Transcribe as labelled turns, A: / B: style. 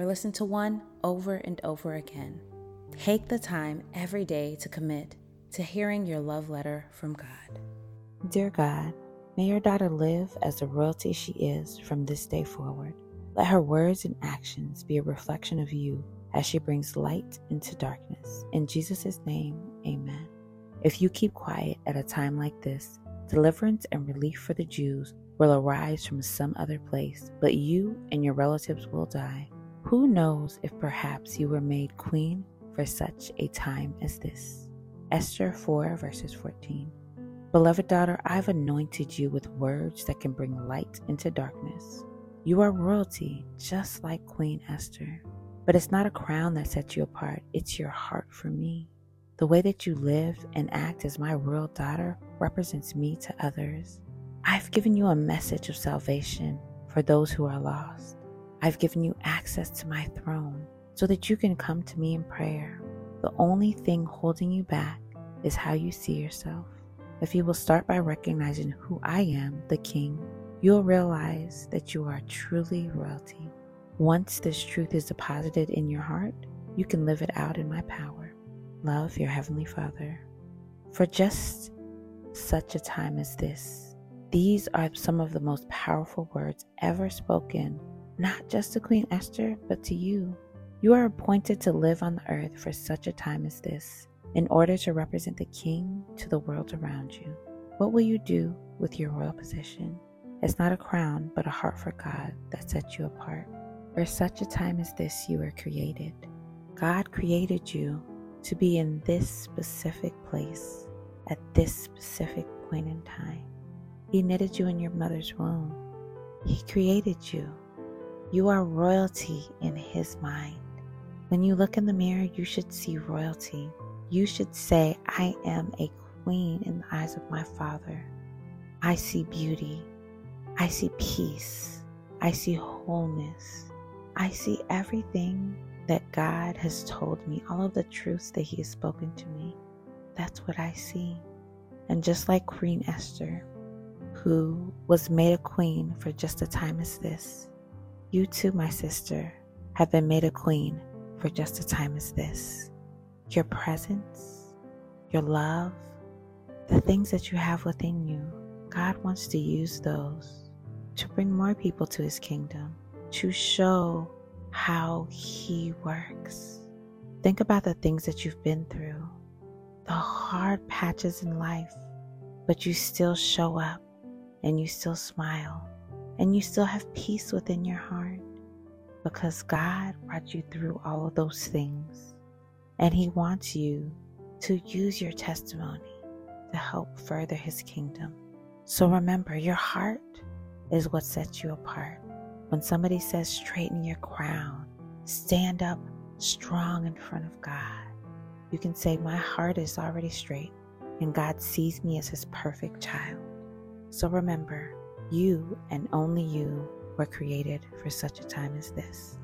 A: or listen to one over and over again. Take the time every day to commit to hearing your love letter from God.
B: Dear God, may your daughter live as the royalty she is from this day forward. Let her words and actions be a reflection of you as she brings light into darkness. In Jesus' name, amen. If you keep quiet at a time like this, deliverance and relief for the Jews will arise from some other place, but you and your relatives will die. Who knows if perhaps you were made queen for such a time as this? Esther 4, verses 14. Beloved daughter, I've anointed you with words that can bring light into darkness. You are royalty, just like Queen Esther. But it's not a crown that sets you apart, it's your heart for me. The way that you live and act as my royal daughter represents me to others. I've given you a message of salvation for those who are lost. I've given you access to my throne so that you can come to me in prayer. The only thing holding you back is how you see yourself. If you will start by recognizing who I am, the King, you'll realize that you are truly royalty. Once this truth is deposited in your heart, you can live it out in my power. Love your Heavenly Father. For just such a time as this, these are some of the most powerful words ever spoken not just to Queen Esther, but to you. You are appointed to live on the earth for such a time as this, in order to represent the King to the world around you. What will you do with your royal position? It's not a crown, but a heart for God that sets you apart. For such a time as this, you were created. God created you to be in this specific place at this specific point in time. He knitted you in your mother's womb. He created you you are royalty in His mind. When you look in the mirror, you should see royalty. You should say, I am a queen in the eyes of my Father. I see beauty. I see peace. I see wholeness. I see everything that God has told me, all of the truths that He has spoken to me. That's what I see. And just like Queen Esther, who was made a queen for just a time as this, you too, my sister, have been made a queen for just a time as this. Your presence, your love, the things that you have within you, God wants to use those to bring more people to his kingdom, to show how he works. Think about the things that you've been through, the hard patches in life, but you still show up and you still smile and you still have peace within your heart because God brought you through all of those things. And He wants you to use your testimony to help further His kingdom. So remember, your heart is what sets you apart. When somebody says, straighten your crown, stand up strong in front of God, you can say, My heart is already straight, and God sees me as His perfect child. So remember, you and only you were created for such a time as this.